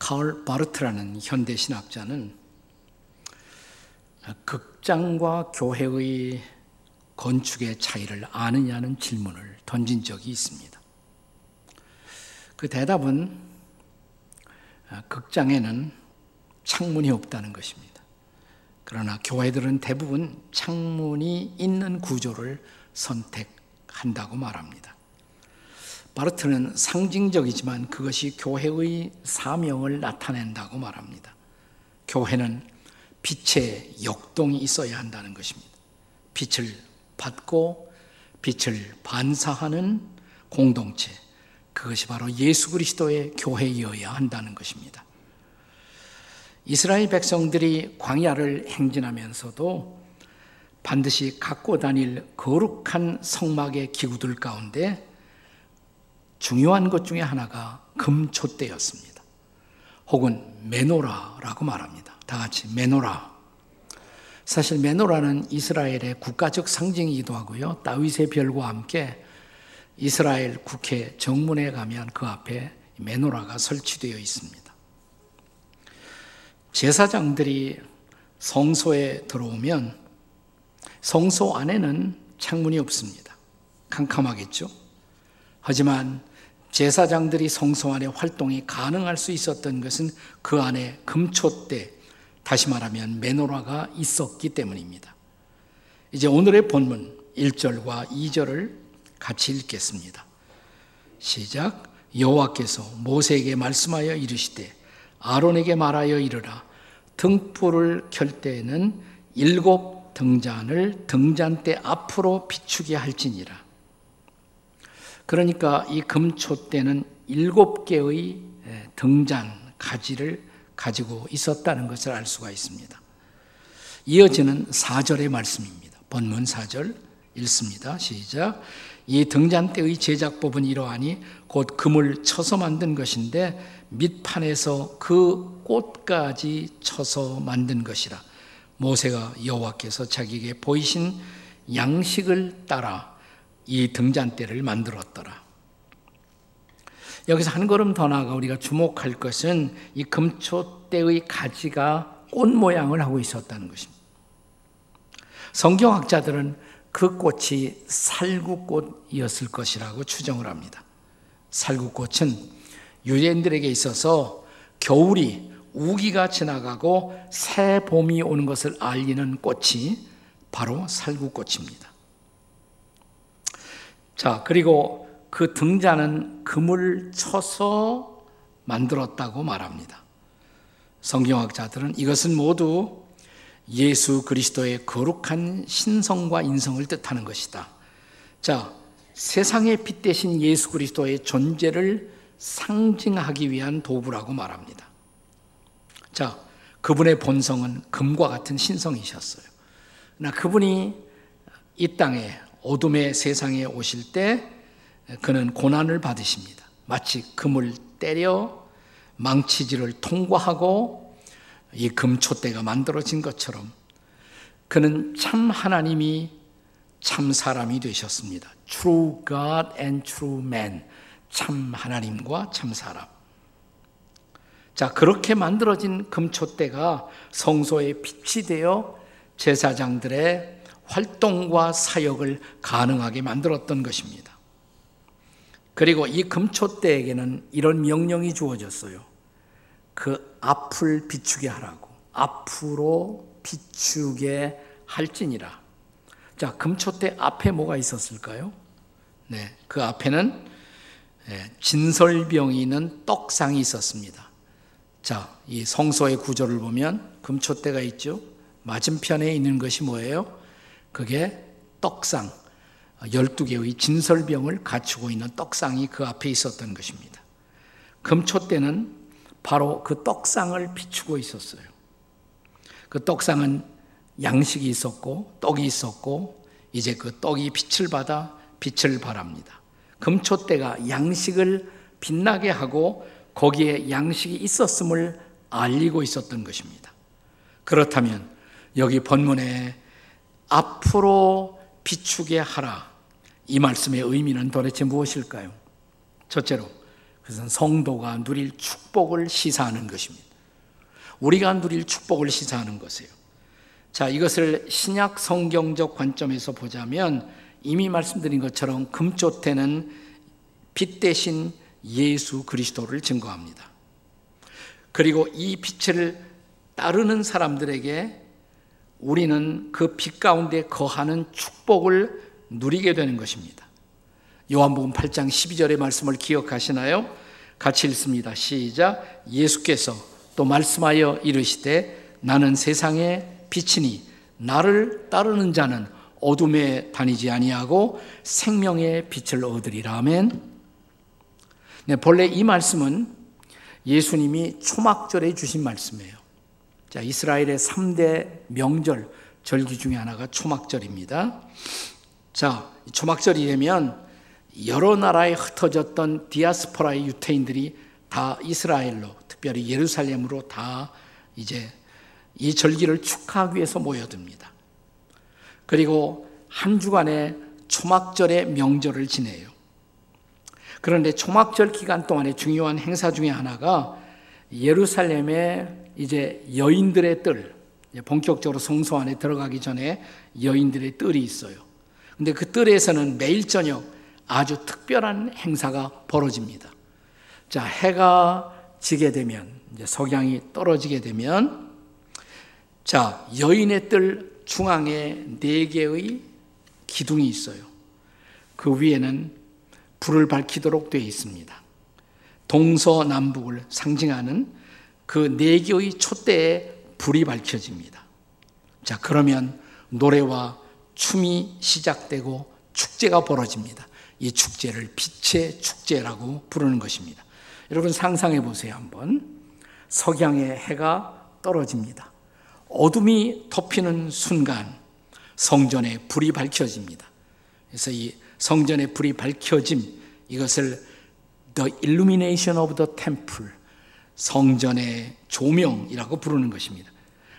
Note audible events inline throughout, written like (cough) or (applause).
카울 바르트라는 현대 신학자는 극장과 교회의 건축의 차이를 아느냐는 질문을 던진 적이 있습니다. 그 대답은 극장에는 창문이 없다는 것입니다. 그러나 교회들은 대부분 창문이 있는 구조를 선택한다고 말합니다. 바르트는 상징적이지만 그것이 교회의 사명을 나타낸다고 말합니다. 교회는 빛의 역동이 있어야 한다는 것입니다. 빛을 받고 빛을 반사하는 공동체. 그것이 바로 예수 그리스도의 교회이어야 한다는 것입니다. 이스라엘 백성들이 광야를 행진하면서도 반드시 갖고 다닐 거룩한 성막의 기구들 가운데 중요한 것 중에 하나가 금촛대였습니다. 혹은 메노라라고 말합니다. 다 같이 메노라. 사실 메노라는 이스라엘의 국가적 상징이기도 하고요. 다윗의 별과 함께 이스라엘 국회 정문에 가면 그 앞에 메노라가 설치되어 있습니다. 제사장들이 성소에 들어오면 성소 안에는 창문이 없습니다. 캄캄하겠죠? 하지만 제사장들이 성소 안에 활동이 가능할 수 있었던 것은 그 안에 금초대, 다시 말하면 메노라가 있었기 때문입니다. 이제 오늘의 본문 1절과 2절을 같이 읽겠습니다. 시작. 여호와께서 모세에게 말씀하여 이르시되 아론에게 말하여 이르라 등불을 켤 때에는 일곱 등잔을 등잔대 앞으로 비추게 할지니라. 그러니까 이 금초대는 일곱 개의 등잔 가지를 가지고 있었다는 것을 알 수가 있습니다. 이어지는 4절의 말씀입니다. 본문 4절 읽습니다. 시작. 이 등잔대의 제작법은 이러하니 곧 금을 쳐서 만든 것인데 밑판에서 그 꽃까지 쳐서 만든 것이라. 모세가 여호와께서 자기에게 보이신 양식을 따라 이 등잔대를 만들었더라. 여기서 한 걸음 더 나아가 우리가 주목할 것은 이 금초대의 가지가 꽃 모양을 하고 있었다는 것입니다. 성경학자들은 그 꽃이 살구꽃이었을 것이라고 추정을 합니다. 살구꽃은 유대인들에게 있어서 겨울이 우기가 지나가고 새 봄이 오는 것을 알리는 꽃이 바로 살구꽃입니다. 자, 그리고 그 등잔은 금을 쳐서 만들었다고 말합니다. 성경학자들은 이것은 모두 예수 그리스도의 거룩한 신성과 인성을 뜻하는 것이다. 자, 세상의 빛 대신 예수 그리스도의 존재를 상징하기 위한 도구라고 말합니다. 자, 그분의 본성은 금과 같은 신성이셨어요. 나 그분이 이 땅에 어둠의 세상에 오실 때 그는 고난을 받으십니다. 마치 금을 때려 망치질을 통과하고 이 금초대가 만들어진 것처럼 그는 참 하나님이 참 사람이 되셨습니다. True God and true man. 참 하나님과 참 사람. 자, 그렇게 만들어진 금초대가 성소에 빛이 되어 제사장들의 활동과 사역을 가능하게 만들었던 것입니다. 그리고 이 금초대에게는 이런 명령이 주어졌어요. 그 앞을 비추게 하라고. 앞으로 비추게 할지니라. 자, 금초대 앞에 뭐가 있었을까요? 네, 그 앞에는 예, 진설병이 있는 떡상이 있었습니다. 자, 이 성소의 구조를 보면 금초대가 있죠. 맞은편에 있는 것이 뭐예요? 그게 떡상, 12개의 진설병을 갖추고 있는 떡상이 그 앞에 있었던 것입니다. 금초대는 바로 그 떡상을 비추고 있었어요. 그 떡상은 양식이 있었고 떡이 있었고 이제 그 떡이 빛을 받아 빛을 발합니다. 금초대가 양식을 빛나게 하고 거기에 양식이 있었음을 알리고 있었던 것입니다. 그렇다면 여기 본문에 앞으로 비추게 하라. 이 말씀의 의미는 도대체 무엇일까요? 첫째로 그것은 성도가 누릴 축복을 시사하는 것입니다. 우리가 누릴 축복을 시사하는 것이에요. 자, 이것을 신약 성경적 관점에서 보자면 이미 말씀드린 것처럼 금조태는 빛 대신 예수 그리스도를 증거합니다. 그리고 이 빛을 따르는 사람들에게 우리는 그 빛 가운데 거하는 축복을 누리게 되는 것입니다. 요한복음 8장 12절의 말씀을 기억하시나요? 같이 읽습니다. 시작. 예수께서 또 말씀하여 이르시되 나는 세상의 빛이니 나를 따르는 자는 어둠에 다니지 아니하고 생명의 빛을 얻으리라. 아멘. 네, 본래 이 말씀은 예수님이 초막절에 주신 말씀이에요. 자, 이스라엘의 3대 명절, 절기 중에 하나가 초막절입니다. 자, 초막절이 되면 여러 나라에 흩어졌던 디아스포라의 유태인들이 다 이스라엘로, 특별히 예루살렘으로 다 이제 이 절기를 축하하기 위해서 모여듭니다. 그리고 한 주간의 초막절의 명절을 지내요. 그런데 초막절 기간 동안에 중요한 행사 중에 하나가 예루살렘의 이제 여인들의 뜰, 본격적으로 성소 안에 들어가기 전에 여인들의 뜰이 있어요. 근데 그 뜰에서는 매일 저녁 아주 특별한 행사가 벌어집니다. 자, 해가 지게 되면, 이제 석양이 떨어지게 되면, 자, 여인의 뜰 중앙에 네 개의 기둥이 있어요. 그 위에는 불을 밝히도록 되어 있습니다. 동서남북을 상징하는 그 네 개의 촛대에 불이 밝혀집니다. 자, 그러면 노래와 춤이 시작되고 축제가 벌어집니다. 이 축제를 빛의 축제라고 부르는 것입니다. 여러분 상상해 보세요, 한번. 석양의 해가 떨어집니다. 어둠이 덮이는 순간 성전에 불이 밝혀집니다. 그래서 이 성전의 불이 밝혀짐 이것을 the illumination of the temple 성전의 조명이라고 부르는 것입니다.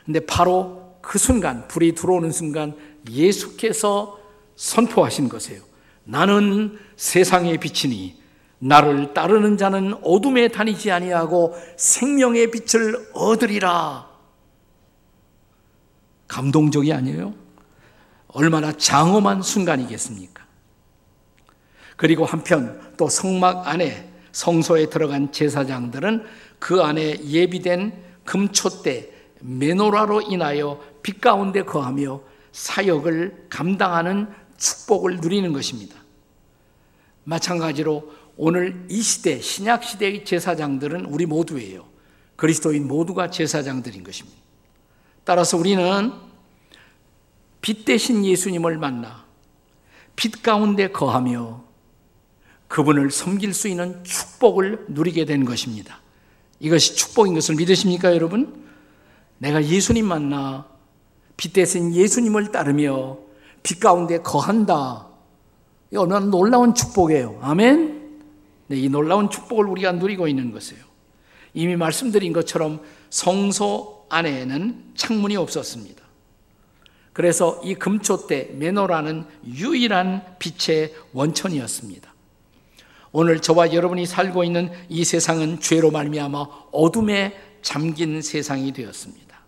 근데 바로 그 순간 불이 들어오는 순간 예수께서 선포하신 것이에요. 나는 세상의 빛이니 나를 따르는 자는 어둠에 다니지 아니하고 생명의 빛을 얻으리라. 감동적이 아니에요? 얼마나 장엄한 순간이겠습니까? 그리고 한편 또 성막 안에 성소에 들어간 제사장들은 그 안에 예비된 금초대 메노라로 인하여 빛 가운데 거하며 사역을 감당하는 축복을 누리는 것입니다. 마찬가지로 오늘 이 시대 신약 시대의 제사장들은 우리 모두예요. 그리스도인 모두가 제사장들인 것입니다. 따라서 우리는 빛 대신 예수님을 만나 빛 가운데 거하며 그분을 섬길 수 있는 축복을 누리게 된 것입니다. 이것이 축복인 것을 믿으십니까, 여러분? 내가 예수님 만나 빛 대신 예수님을 따르며 빛 가운데 거한다. 이 얼마나 놀라운 축복이에요. 아멘? 네, 이 놀라운 축복을 우리가 누리고 있는 것이에요. 이미 말씀드린 것처럼 성소 안에는 창문이 없었습니다. 그래서 이 금초대 메노라는 유일한 빛의 원천이었습니다. 오늘 저와 여러분이 살고 있는 이 세상은 죄로 말미암아 어둠에 잠긴 세상이 되었습니다.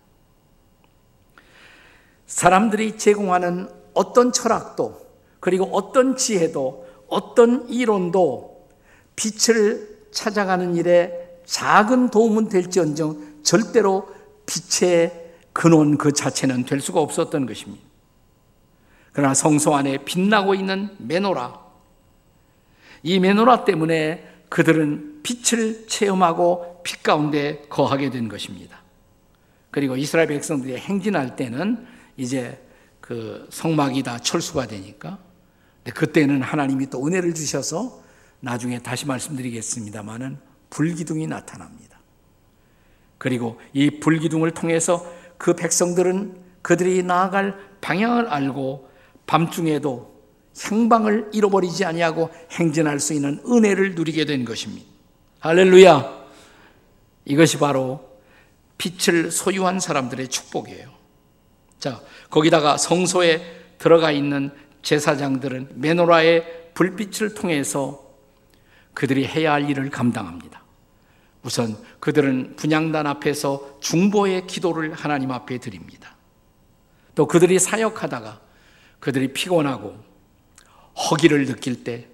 사람들이 제공하는 어떤 철학도 그리고 어떤 지혜도 어떤 이론도 빛을 찾아가는 일에 작은 도움은 될지언정 절대로 빛의 근원 그 자체는 될 수가 없었던 것입니다. 그러나 성소 안에 빛나고 있는 메노라, 이 메노라 때문에 그들은 빛을 체험하고 빛 가운데 거하게 된 것입니다. 그리고 이스라엘 백성들이 행진할 때는 이제 그 성막이 다 철수가 되니까 그때는 하나님이 또 은혜를 주셔서 나중에 다시 말씀드리겠습니다만은 불기둥이 나타납니다. 그리고 이 불기둥을 통해서 그 백성들은 그들이 나아갈 방향을 알고 밤중에도 향방을 잃어버리지 아니하고 행진할 수 있는 은혜를 누리게 된 것입니다. 할렐루야! 이것이 바로 빛을 소유한 사람들의 축복이에요. 자, 거기다가 성소에 들어가 있는 제사장들은 메노라의 불빛을 통해서 그들이 해야 할 일을 감당합니다. 우선 그들은 분양단 앞에서 중보의 기도를 하나님 앞에 드립니다. 또 그들이 사역하다가 그들이 피곤하고 허기를 느낄 때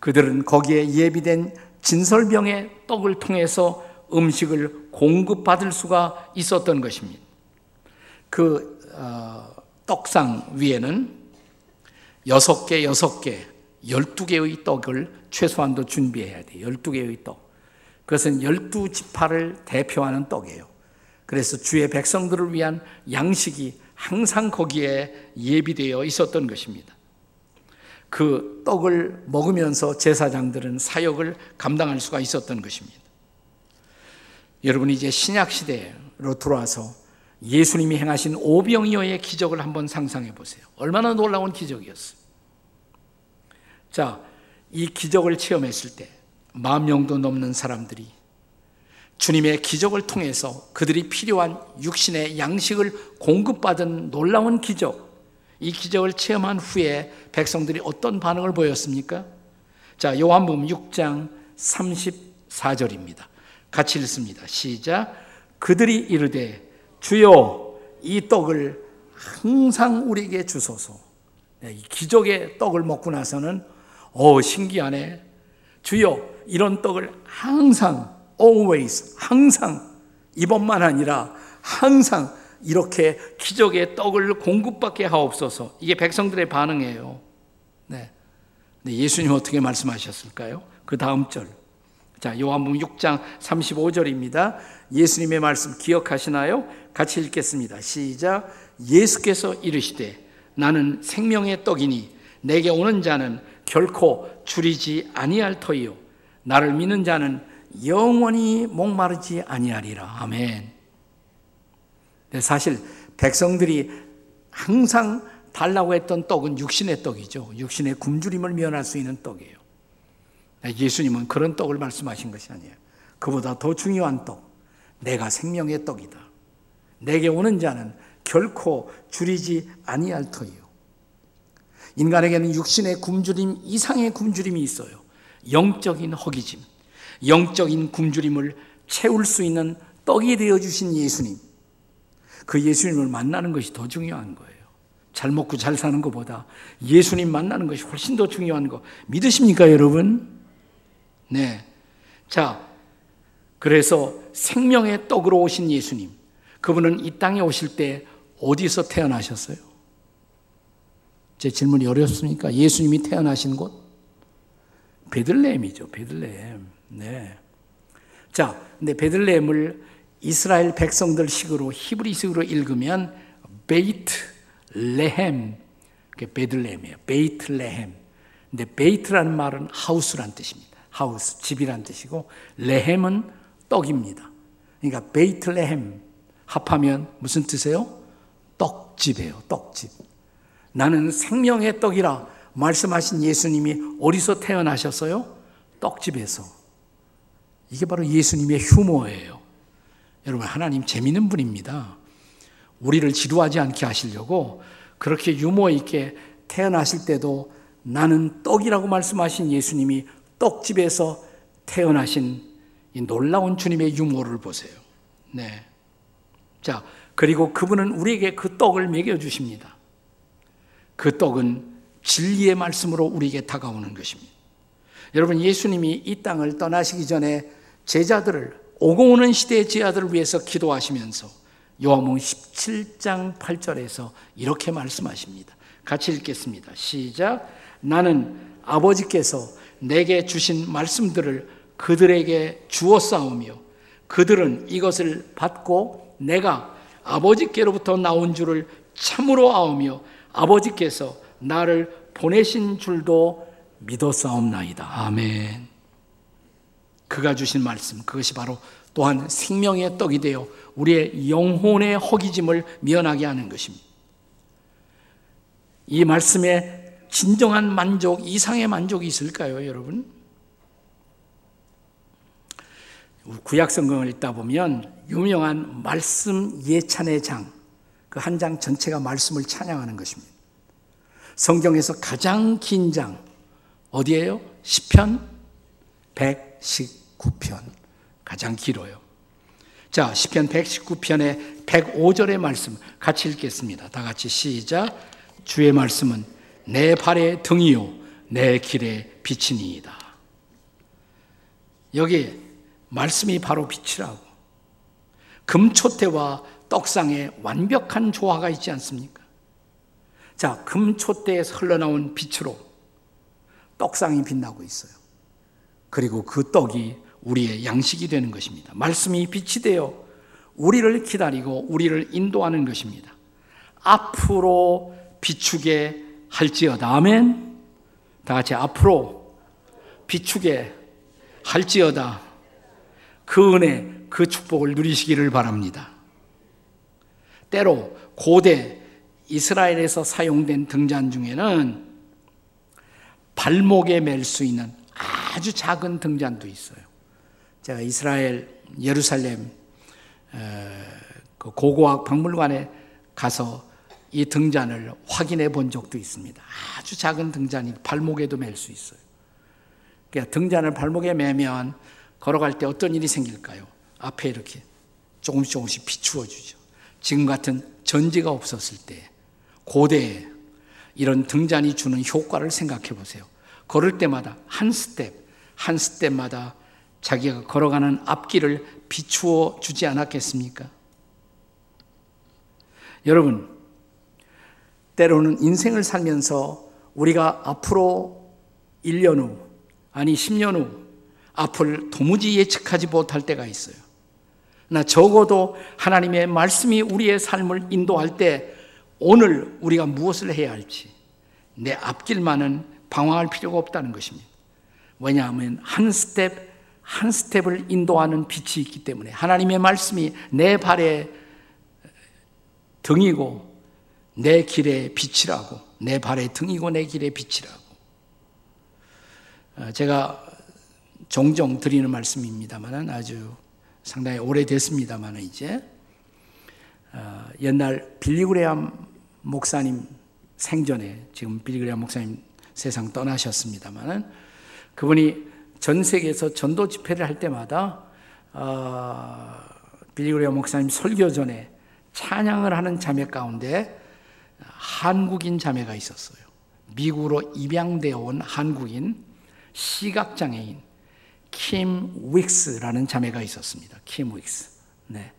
그들은 거기에 예비된 진설병의 떡을 통해서 음식을 공급받을 수가 있었던 것입니다. 그 어, 떡상 위에는 여섯 개, 여섯 개, 열두 개의 떡을 최소한도 준비해야 돼요. 열두 개의 떡. 그것은 열두 지파를 대표하는 떡이에요. 그래서 주의 백성들을 위한 양식이 항상 거기에 예비되어 있었던 것입니다. 그 떡을 먹으면서 제사장들은 사역을 감당할 수가 있었던 것입니다. 여러분 이제 신약 시대로 들어와서 예수님이 행하신 오병이어의 기적을 한번 상상해 보세요. 얼마나 놀라운 기적이었어요. 자, 이 기적을 체험했을 때 만 명도 넘는 사람들이 주님의 기적을 통해서 그들이 필요한 육신의 양식을 공급받은 놀라운 기적. 이 기적을 체험한 후에 백성들이 어떤 반응을 보였습니까? 자, 요한복음 6장 34절입니다. 같이 읽습니다. 시작. 그들이 이르되 주여 이 떡을 항상 우리에게 주소서. 네, 이 기적의 떡을 먹고 나서는 어 신기하네. 주여 이런 떡을 항상 always 항상 이번만 아니라 항상 이렇게 기적의 떡을 공급받게 하옵소서. 이게 백성들의 반응이에요. 네. 네 예수님 어떻게 말씀하셨을까요? 그 다음 절. 자, 요한복음 6장 35절입니다. 예수님의 말씀 기억하시나요? 같이 읽겠습니다. 시작. 예수께서 이르시되 나는 생명의 떡이니 내게 오는 자는 결코 줄이지 아니할 터이요 나를 믿는 자는 영원히 목마르지 아니하리라. 아멘. 사실 백성들이 항상 달라고 했던 떡은 육신의 떡이죠. 육신의 굶주림을 면할 수 있는 떡이에요. 예수님은 그런 떡을 말씀하신 것이 아니에요. 그보다 더 중요한 떡. 내가 생명의 떡이다. 내게 오는 자는 결코 줄이지 아니할 터이요. 인간에게는 육신의 굶주림 이상의 굶주림이 있어요. 영적인 허기짐, 영적인 굶주림을 채울 수 있는 떡이 되어 주신 예수님. 그 예수님을 만나는 것이 더 중요한 거예요. 잘 먹고 잘 사는 것보다 예수님 만나는 것이 훨씬 더 중요한 거 믿으십니까, 여러분? 네. 자, 그래서 생명의 떡으로 오신 예수님. 그분은 이 땅에 오실 때 어디서 태어나셨어요? 제 질문이 어렵습니까? 예수님이 태어나신 곳? 베들레헴이죠. 베들레헴. 네. 자, 근데 베들레헴을 이스라엘 백성들 식으로 히브리식으로 읽으면 בית לחם. 베들레헴이에요. בית לחם. 근데 בית라는 말은 house란 뜻입니다. 하우스, 집이란 뜻이고 לחם은 떡입니다. 그러니까 בית לחם 합하면 무슨 뜻이에요? 떡집이에요. 떡집. 나는 생명의 떡이라 말씀하신 예수님이 어디서 태어나셨어요? 떡집에서. 이게 바로 예수님의 휴머예요. 여러분, 하나님 재미있는 분입니다. 우리를 지루하지 않게 하시려고 그렇게 유머 있게 태어나실 때도 나는 떡이라고 말씀하신 예수님이 떡집에서 태어나신 이 놀라운 주님의 유머를 보세요. 네. 자, 그리고 그분은 우리에게 그 떡을 먹여주십니다. 그 떡은 진리의 말씀으로 우리에게 다가오는 것입니다. 여러분, 예수님이 이 땅을 떠나시기 전에 제자들을, 오고 오는 시대의 제자들을 위해서 기도하시면서 요한복음 17장 8절에서 이렇게 말씀하십니다. 같이 읽겠습니다. 시작. 나는 아버지께서 내게 주신 말씀들을 그들에게 주어 싸우며 그들은 이것을 받고 내가 아버지께로부터 나온 줄을 참으로 아우며 아버지께서 나를 보내신 줄도 믿었사옵나이다. 아멘. 그가 주신 말씀, 그것이 바로 또한 생명의 떡이 되어 우리의 영혼의 허기짐을 면하게 하는 것입니다. 이 말씀에 진정한 만족, 이상의 만족이 있을까요, 여러분? 구약 성경을 읽다 보면 유명한 말씀 예찬의 장, 그 한 장 전체가 말씀을 찬양하는 것입니다. 성경에서 가장 긴 장, 어디예요? 시편 119편. 가장 길어요. 자, 시편 119편의 105절의 말씀 같이 읽겠습니다. 다 같이 시작. 주의 말씀은 내 발의 등이요 내 길의 빛이니이다. 여기 말씀이 바로 빛이라고. 금초대와 떡상에 완벽한 조화가 있지 않습니까? 자, 금초대에서 흘러나온 빛으로 떡상이 빛나고 있어요. 그리고 그 떡이 우리의 양식이 되는 것입니다. 말씀이 빛이 되어 우리를 기다리고 우리를 인도하는 것입니다. 앞으로 비추게 할지어다. 아멘. 다 같이 앞으로 비추게 할지어다. 그 은혜, 그 축복을 누리시기를 바랍니다. 때로 고대 이스라엘에서 사용된 등잔 중에는 발목에 맬 수 있는 아주 작은 등잔도 있어요. 제가 이스라엘 예루살렘 그 고고학 박물관에 가서 이 등잔을 확인해 본 적도 있습니다. 아주 작은 등잔이 발목에도 맬 수 있어요. 그러니까 등잔을 발목에 매면 걸어갈 때 어떤 일이 생길까요? 앞에 이렇게 조금씩 조금씩 비추어 주죠. 지금 같은 전지가 없었을 때 고대에 이런 등잔이 주는 효과를 생각해 보세요. 걸을 때마다 한 스텝, 한 스텝마다 자기가 걸어가는 앞길을 비추어 주지 않았겠습니까? 여러분, 때로는 인생을 살면서 우리가 앞으로 1년 후, 아니 10년 후, 앞을 도무지 예측하지 못할 때가 있어요. 나 적어도 하나님의 말씀이 우리의 삶을 인도할 때 오늘 우리가 무엇을 해야 할지 내 앞길만은 방황할 필요가 없다는 것입니다. 왜냐하면 한 스텝 한 스텝을 인도하는 빛이 있기 때문에 하나님의 말씀이 내 발에 등이고 내 길의 빛이라고 내 발의 등이고 내 길의 빛이라고 어, 제가 종종 드리는 말씀입니다만 아주 상당히 오래됐습니다만 이제 어, 옛날 빌리그레암 목사님 생전에 지금 빌리그레암 목사님 세상 떠나셨습니다만 그분이 전 세계에서 전도 집회를 할 때마다 어, 빌리그레암 목사님 설교 전에 찬양을 하는 자매 가운데 한국인 자매가 있었어요. 미국으로 입양되어 온 한국인 시각장애인 킴 윅스라는 자매가 있었습니다. 킴 윅스. 네.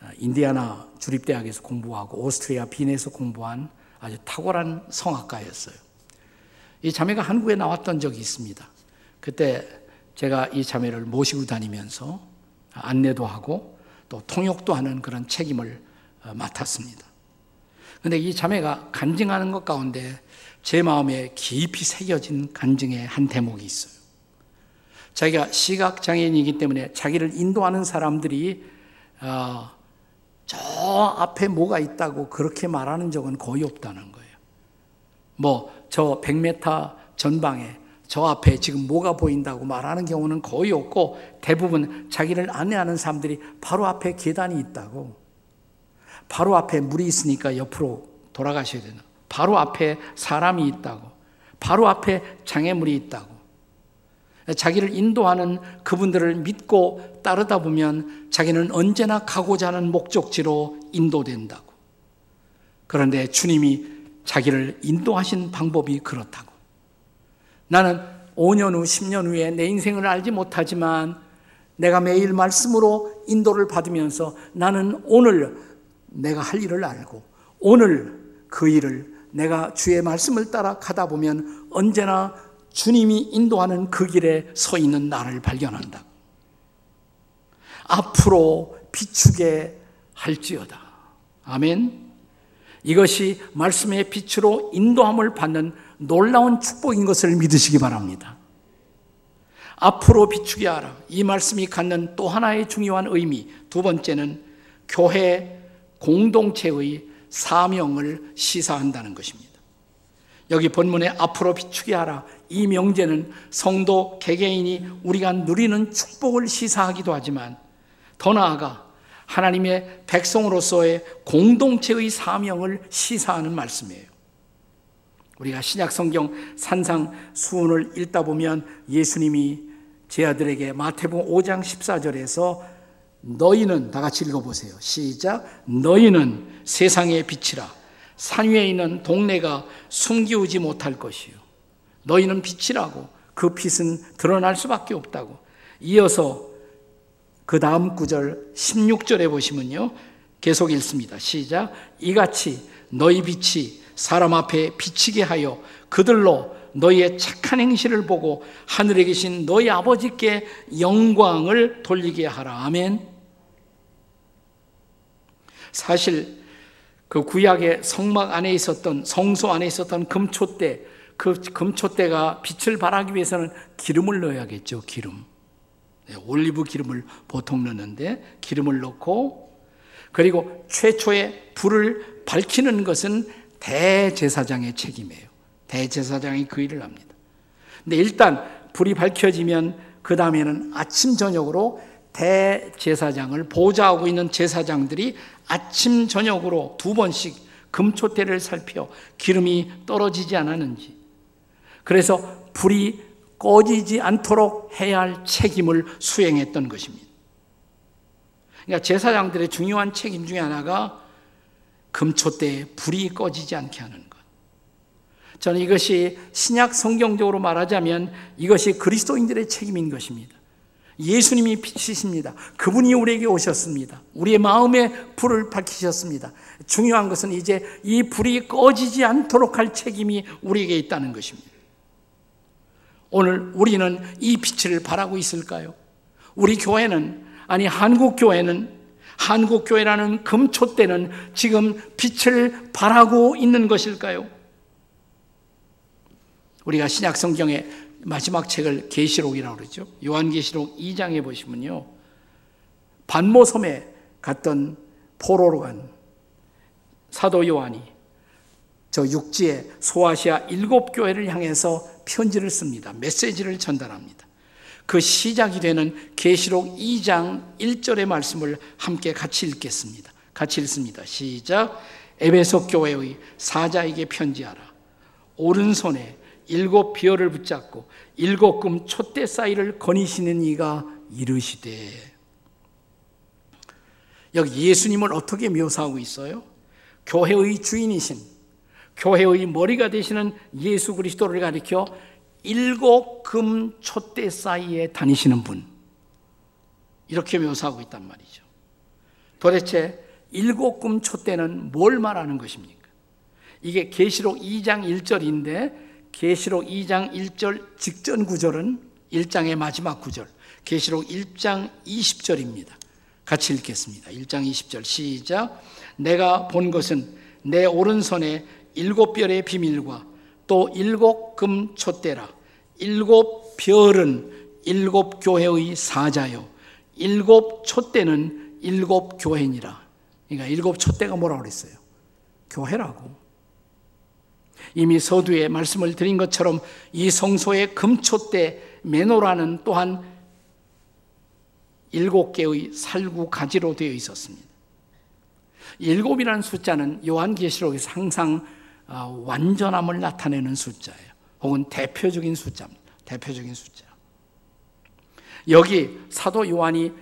어, 인디아나 주립대학에서 공부하고 오스트리아 빈에서 공부한 아주 탁월한 성악가였어요. 이 자매가 한국에 나왔던 적이 있습니다. 그때 제가 이 자매를 모시고 다니면서 안내도 하고 또 통역도 하는 그런 책임을 어, 맡았습니다. 근데 이 자매가 간증하는 것 가운데 제 마음에 깊이 새겨진 간증의 한 대목이 있어요. 자기가 시각장애인이기 때문에 자기를 인도하는 사람들이 어, 저 앞에 뭐가 있다고 그렇게 말하는 적은 거의 없다는 거예요. 뭐, 저 100m 전방에 저 앞에 지금 뭐가 보인다고 말하는 경우는 거의 없고 대부분 자기를 안내하는 사람들이 바로 앞에 계단이 있다고. 바로 앞에 물이 있으니까 옆으로 돌아가셔야 되나 바로 앞에 사람이 있다고. 바로 앞에 장애물이 있다고. 자기를 인도하는 그분들을 믿고 따르다 보면 자기는 언제나 가고자 하는 목적지로 인도된다고. 그런데 주님이 자기를 인도하신 방법이 그렇다고. 나는 5년 후, 10년 후에 내 인생을 알지 못하지만 내가 매일 말씀으로 인도를 받으면서 나는 오늘 내가 할 일을 알고 오늘 그 일을 내가 주의 말씀을 따라 가다 보면 언제나 주님이 인도하는 그 길에 서 있는 나를 발견한다. 앞으로 비추게 할지어다. 아멘. 이것이 말씀의 빛으로 인도함을 받는 놀라운 축복인 것을 믿으시기 바랍니다. 앞으로 비추게 하라. 이 말씀이 갖는 또 하나의 중요한 의미. 두 번째는 교회 공동체의 사명을 시사한다는 것입니다. 여기 본문에 앞으로 비추게 하라. 이 명제는 성도 개개인이 우리가 누리는 축복을 시사하기도 하지만 더 나아가 하나님의 백성으로서의 공동체의 사명을 시사하는 말씀이에요. 우리가 신약 성경 산상 수훈을 읽다 보면 예수님이 제 아들에게 마태복음 5장 14절에서 너희는 다 같이 읽어보세요. 시작. 너희는 세상의 빛이라. 산 위에 있는 동네가 숨기우지 못할 것이요. 너희는 빛이라고 그 빛은 드러날 수밖에 없다고. 이어서 그 다음 구절 16절에 보시면요. 계속 읽습니다. 시작. 이같이 너희 빛이 사람 앞에 비치게 하여 그들로 너희의 착한 행실을 보고 하늘에 계신 너희 아버지께 영광을 돌리게 하라. 아멘. 사실 그 구약의 성막 안에 있었던 성소 안에 있었던 금초대 그 금초대가 빛을 발하기 위해서는 기름을 넣어야겠죠. 기름. 네, 올리브 기름을 보통 넣는데 기름을 넣고 그리고 최초의 불을 밝히는 것은 대제사장의 책임이에요. 대제사장이 그 일을 합니다. 근데 일단 불이 밝혀지면 그 다음에는 아침 저녁으로 대제사장을 보좌하고 있는 제사장들이 아침 저녁으로 두 번씩 금초대를 살펴 기름이 떨어지지 않았는지 그래서 불이 꺼지지 않도록 해야 할 책임을 수행했던 것입니다. 그러니까 제사장들의 중요한 책임 중에 하나가 금초대에 불이 꺼지지 않게 하는 것. 저는 이것이 신약 성경적으로 말하자면 이것이 그리스도인들의 책임인 것입니다. 예수님이 빛이십니다. 그분이 우리에게 오셨습니다. 우리의 마음에 불을 밝히셨습니다. 중요한 것은 이제 이 불이 꺼지지 않도록 할 책임이 우리에게 있다는 것입니다. 오늘 우리는 이 빛을 바라고 있을까요? 우리 교회는, 아니, 한국 교회는, 한국 교회라는 금초대는 지금 빛을 바라고 있는 것일까요? 우리가 신약 성경에 마지막 책을 계시록이라고 그러죠. 요한계시록 2장에 보시면요. 반모섬에 갔던 포로로 간 사도 요한이 저 육지에 소아시아 일곱 교회를 향해서 편지를 씁니다. 메시지를 전달합니다. 그 시작이 되는 계시록 2장 1절의 말씀을 함께 같이 읽겠습니다. 같이 읽습니다. 시작. 에베소 교회의 사자에게 편지하라. 오른손에 일곱 비어를 붙잡고 일곱 금 촛대 사이를 거니시는 이가 이르시되 여기 예수님을 어떻게 묘사하고 있어요? 교회의 주인이신 교회의 머리가 되시는 예수 그리스도를 가리켜 일곱 금 촛대 사이에 다니시는 분 이렇게 묘사하고 있단 말이죠. 도대체 일곱 금 촛대는 뭘 말하는 것입니까? 이게 계시록 2장 1절인데 계시록 2장 1절 직전 구절은 1장의 마지막 구절. 계시록 1장 20절입니다. 같이 읽겠습니다. 1장 20절 시작. 내가 본 것은 내 오른손에 일곱 별의 비밀과 또 일곱 금 촛대라. 일곱 별은 일곱 교회의 사자요. 일곱 촛대는 일곱 교회니라. 그러니까 일곱 촛대가 뭐라고 그랬어요? 교회라고. 이미 서두에 말씀을 드린 것처럼 이 성소의 금초대 메노라는 또한 일곱 개의 살구 가지로 되어 있었습니다. 일곱이라는 숫자는 요한계시록에서 항상 어, 완전함을 나타내는 숫자예요. 혹은 대표적인 숫자입니다. 대표적인 숫자. 여기 사도 요한이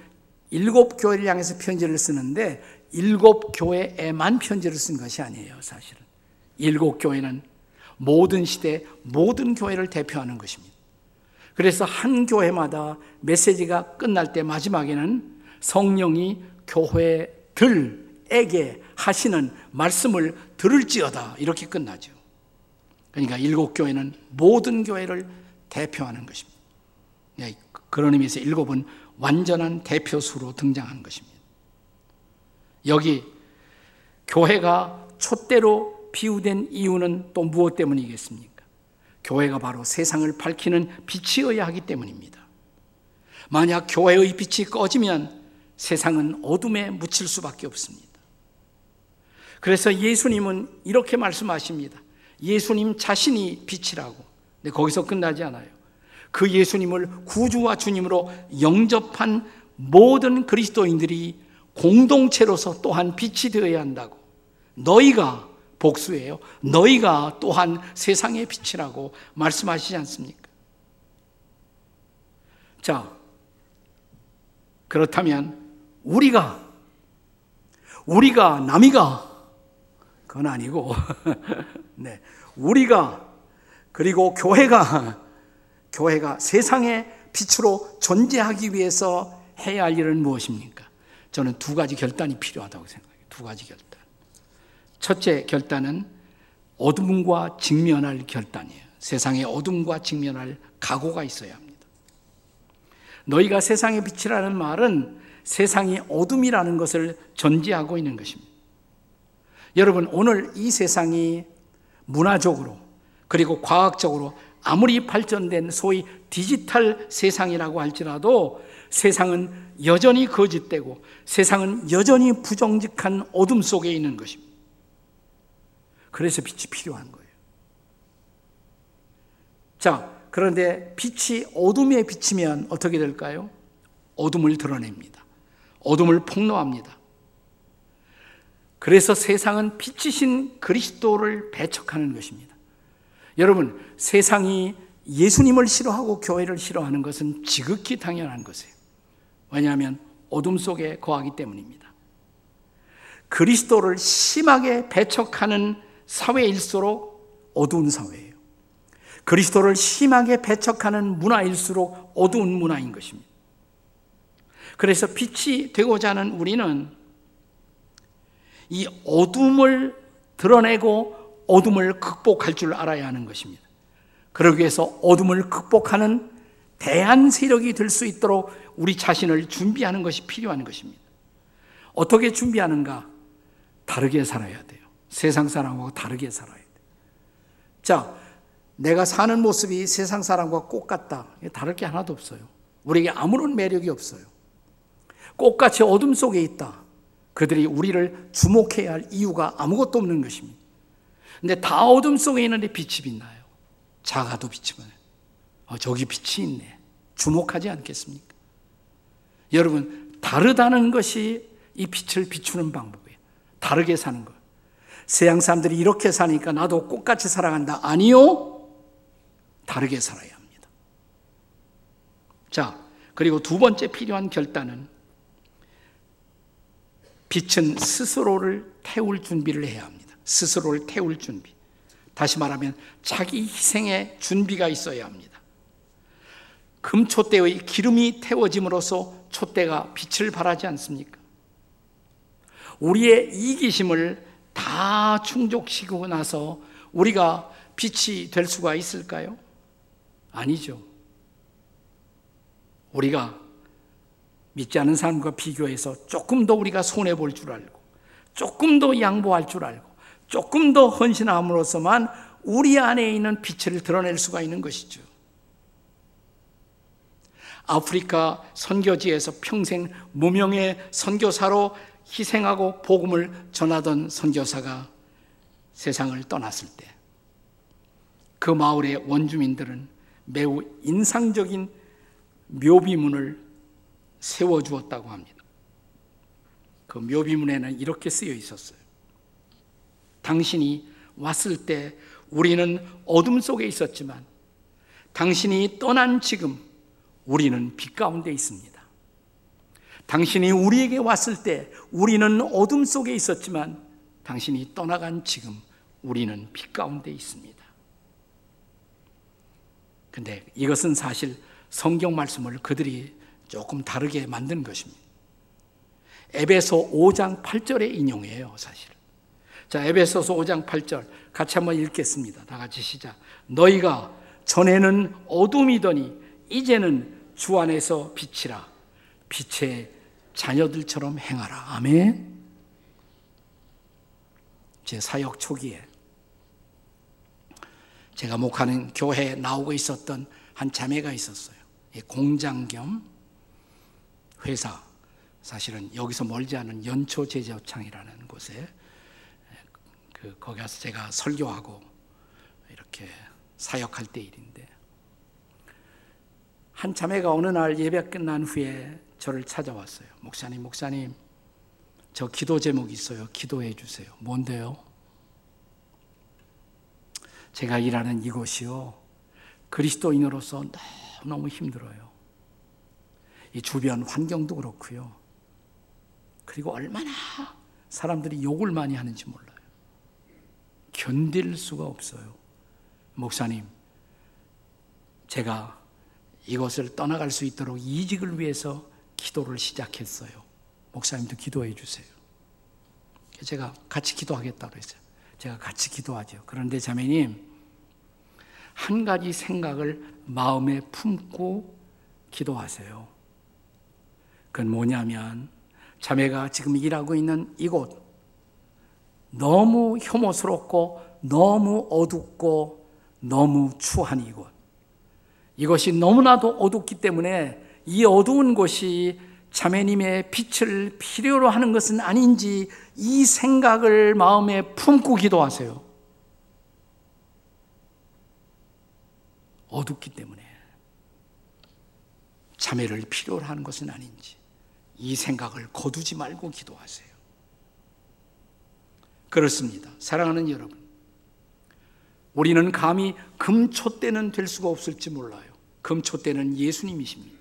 일곱 교회를 향해서 편지를 쓰는데 일곱 교회에만 편지를 쓴 것이 아니에요, 사실은. 일곱 교회는 모든 시대 모든 교회를 대표하는 것입니다. 그래서 한 교회마다 메시지가 끝날 때 마지막에는 성령이 교회들에게 하시는 말씀을 들을지어다 이렇게 끝나죠. 그러니까 일곱 교회는 모든 교회를 대표하는 것입니다. 네, 그런 의미에서 일곱은 완전한 대표수로 등장하는 것입니다. 여기 교회가 촛대로 비유된 이유는 또 무엇 때문이겠습니까? 교회가 바로 세상을 밝히는 빛이어야 하기 때문입니다. 만약 교회의 빛이 꺼지면 세상은 어둠에 묻힐 수밖에 없습니다. 그래서 예수님은 이렇게 말씀하십니다. 예수님 자신이 빛이라고. 근데 거기서 끝나지 않아요. 그 예수님을 구주와 주님으로 영접한 모든 그리스도인들이 공동체로서 또한 빛이 되어야 한다고. 너희가 복수예요. 너희가 또한 세상의 빛이라고 말씀하시지 않습니까? 자, 그렇다면 우리가 우리가 남이가 그건 아니고 (laughs) 네. 우리가 그리고 교회가 교회가 세상의 빛으로 존재하기 위해서 해야 할 일은 무엇입니까? 저는 두 가지 결단이 필요하다고 생각해요. 두 가지 결단. 첫째 결단은 어둠과 직면할 결단이에요. 세상의 어둠과 직면할 각오가 있어야 합니다. 너희가 세상의 빛이라는 말은 세상이 어둠이라는 것을 전제하고 있는 것입니다. 여러분, 오늘 이 세상이 문화적으로 그리고 과학적으로 아무리 발전된 소위 디지털 세상이라고 할지라도 세상은 여전히 거짓되고 세상은 여전히 부정직한 어둠 속에 있는 것입니다. 그래서 빛이 필요한 거예요. 자, 그런데 빛이 어둠에 비치면 어떻게 될까요? 어둠을 드러냅니다. 어둠을 폭로합니다. 그래서 세상은 빛이신 그리스도를 배척하는 것입니다. 여러분, 세상이 예수님을 싫어하고 교회를 싫어하는 것은 지극히 당연한 것이에요. 왜냐하면 어둠 속에 거하기 때문입니다. 그리스도를 심하게 배척하는 사회일수록 어두운 사회예요. 그리스도를 심하게 배척하는 문화일수록 어두운 문화인 것입니다. 그래서 빛이 되고자 하는 우리는 이 어둠을 드러내고 어둠을 극복할 줄 알아야 하는 것입니다. 그러기 위해서 어둠을 극복하는 대한 세력이 될 수 있도록 우리 자신을 준비하는 것이 필요한 것입니다. 어떻게 준비하는가? 다르게 살아야 돼요. 세상 사람하고 다르게 살아야 돼요. 자, 내가 사는 모습이 세상 사람과 꽃 같다. 다를 게 하나도 없어요. 우리에게 아무런 매력이 없어요. 꽃같이 어둠 속에 있다. 그들이 우리를 주목해야 할 이유가 아무것도 없는 것입니다. 근데 다 어둠 속에 있는데 빛이 빛나요. 작아도 빛이 빛나요. 어, 저기 빛이 있네. 주목하지 않겠습니까? 여러분, 다르다는 것이 이 빛을 비추는 방법이에요. 다르게 사는 것. 세상 사람들이 이렇게 사니까 나도 꽃같이 살아간다. 아니요. 다르게 살아야 합니다. 자, 그리고 두 번째 필요한 결단은 빛은 스스로를 태울 준비를 해야 합니다. 스스로를 태울 준비. 다시 말하면 자기 희생의 준비가 있어야 합니다. 금초대의 기름이 태워짐으로써 촛대가 빛을 발하지 않습니까? 우리의 이기심을 다 충족시키고 나서 우리가 빛이 될 수가 있을까요? 아니죠. 우리가 믿지 않은 사람과 비교해서 조금 더 우리가 손해 볼 줄 알고, 조금 더 양보할 줄 알고, 조금 더 헌신함으로써만 우리 안에 있는 빛을 드러낼 수가 있는 것이죠. 아프리카 선교지에서 평생 무명의 선교사로 희생하고 복음을 전하던 선교사가 세상을 떠났을 때 그 마을의 원주민들은 매우 인상적인 묘비문을 세워주었다고 합니다. 그 묘비문에는 이렇게 쓰여 있었어요. 당신이 왔을 때 우리는 어둠 속에 있었지만 당신이 떠난 지금 우리는 빛 가운데 있습니다. 당신이 우리에게 왔을 때 우리는 어둠 속에 있었지만 당신이 떠나간 지금 우리는 빛 가운데 있습니다. 근데 이것은 사실 성경 말씀을 그들이 조금 다르게 만든 것입니다. 에베소 5장 8절의 인용이에요, 사실. 자, 에베소서 5장 8절 같이 한번 읽겠습니다. 다 같이 시작. 너희가 전에는 어둠이더니 이제는 주 안에서 빛이라 빛의 자녀들처럼 행하라. 아멘. 제 사역 초기에 제가 목하는 교회에 나오고 있었던 한 자매가 있었어요. 공장 겸 회사 사실은 여기서 멀지 않은 연초 제조창이라는 곳에 그 거기 가서 제가 설교하고 이렇게 사역할 때 일인데 한 자매가 어느 날 예배 끝난 후에 저를 찾아왔어요. 목사님, 목사님, 저 기도 제목이 있어요. 기도해 주세요. 뭔데요? 제가 일하는 이곳이요. 그리스도인으로서 너무 힘들어요. 이 주변 환경도 그렇고요. 그리고 얼마나 사람들이 욕을 많이 하는지 몰라요. 견딜 수가 없어요. 목사님, 제가 이것을 떠나갈 수 있도록 이직을 위해서 기도를 시작했어요. 목사님도 기도해 주세요. 제가 같이 기도하겠다고 했어요. 제가 같이 기도하죠. 그런데 자매님, 한 가지 생각을 마음에 품고 기도하세요. 그건 뭐냐면, 자매가 지금 일하고 있는 이곳, 너무 혐오스럽고, 너무 어둡고, 너무 추한 이곳. 이것이 너무나도 어둡기 때문에 이 어두운 곳이 자매님의 빛을 필요로 하는 것은 아닌지 이 생각을 마음에 품고 기도하세요. 어둡기 때문에 자매를 필요로 하는 것은 아닌지 이 생각을 거두지 말고 기도하세요. 그렇습니다. 사랑하는 여러분. 우리는 감히 금초 때는 될 수가 없을지 몰라요. 금초 때는 예수님이십니다.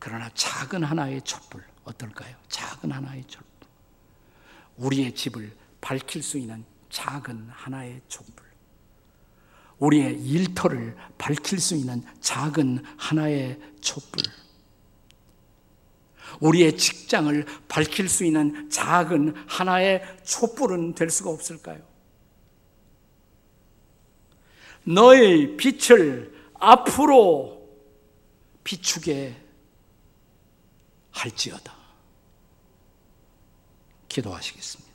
그러나 작은 하나의 촛불 어떨까요? 작은 하나의 촛불. 우리의 집을 밝힐 수 있는 작은 하나의 촛불. 우리의 일터를 밝힐 수 있는 작은 하나의 촛불. 우리의 직장을 밝힐 수 있는 작은 하나의 촛불은 될 수가 없을까요? 너의 빛을 앞으로 비추게 할지어다. 기도하시겠습니다.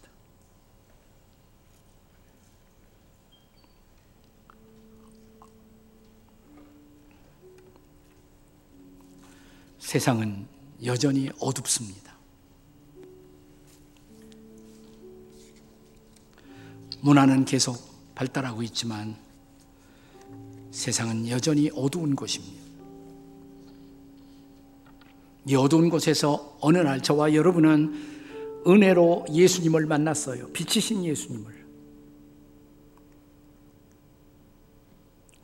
세상은 여전히 어둡습니다. 문화는 계속 발달하고 있지만 세상은 여전히 어두운 곳입니다. 이 어두운 곳에서 어느 날 저와 여러분은 은혜로 예수님을 만났어요. 빛이신 예수님을.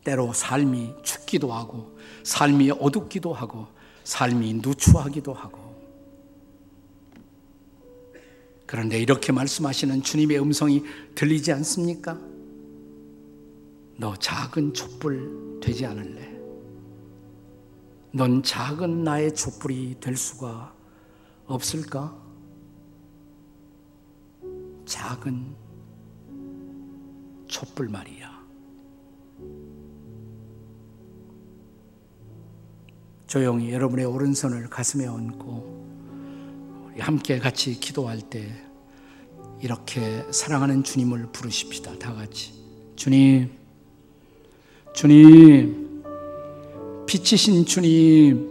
때로 삶이 춥기도 하고, 삶이 어둡기도 하고, 삶이 누추하기도 하고. 그런데 이렇게 말씀하시는 주님의 음성이 들리지 않습니까? 너 작은 촛불 되지 않을래? 넌 작은 나의 촛불이 될 수가 없을까? 작은 촛불 말이야. 조용히 여러분의 오른손을 가슴에 얹고 함께 같이 기도할 때 이렇게 사랑하는 주님을 부르십시다. 다 같이. 주님, 주님, 빛이신 주님,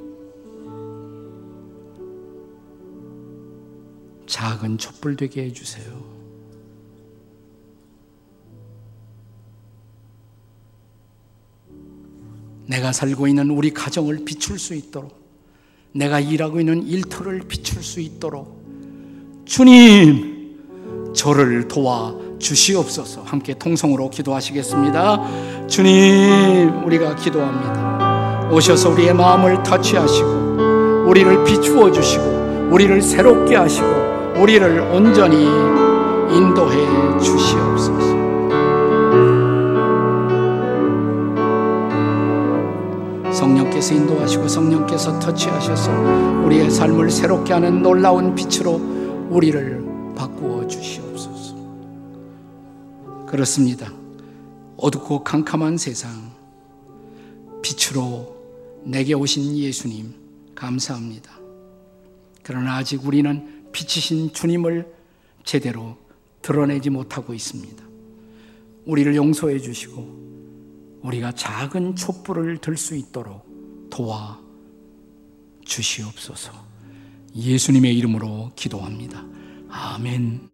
작은 촛불 되게 해주세요. 내가 살고 있는 우리 가정을 비출 수 있도록, 내가 일하고 있는 일터를 비출 수 있도록, 주님, 저를 도와 주시옵소서. 함께 통성으로 기도하시겠습니다. 주님, 우리가 기도합니다. 오셔서 우리의 마음을 터치하시고, 우리를 비추어 주시고, 우리를 새롭게 하시고, 우리를 온전히 인도해 주시옵소서. 성령께서 인도하시고 성령께서 터치하셔서 우리의 삶을 새롭게 하는 놀라운 빛으로 우리를 바꾸어 주시옵소서. 그렇습니다. 어둡고 캄캄한 세상 빛으로 내게 오신 예수님 감사합니다. 그러나 아직 우리는 빛이신 주님을 제대로 드러내지 못하고 있습니다. 우리를 용서해 주시고 우리가 작은 촛불을 들 수 있도록 도와 주시옵소서. 예수님의 이름으로 기도합니다. 아멘.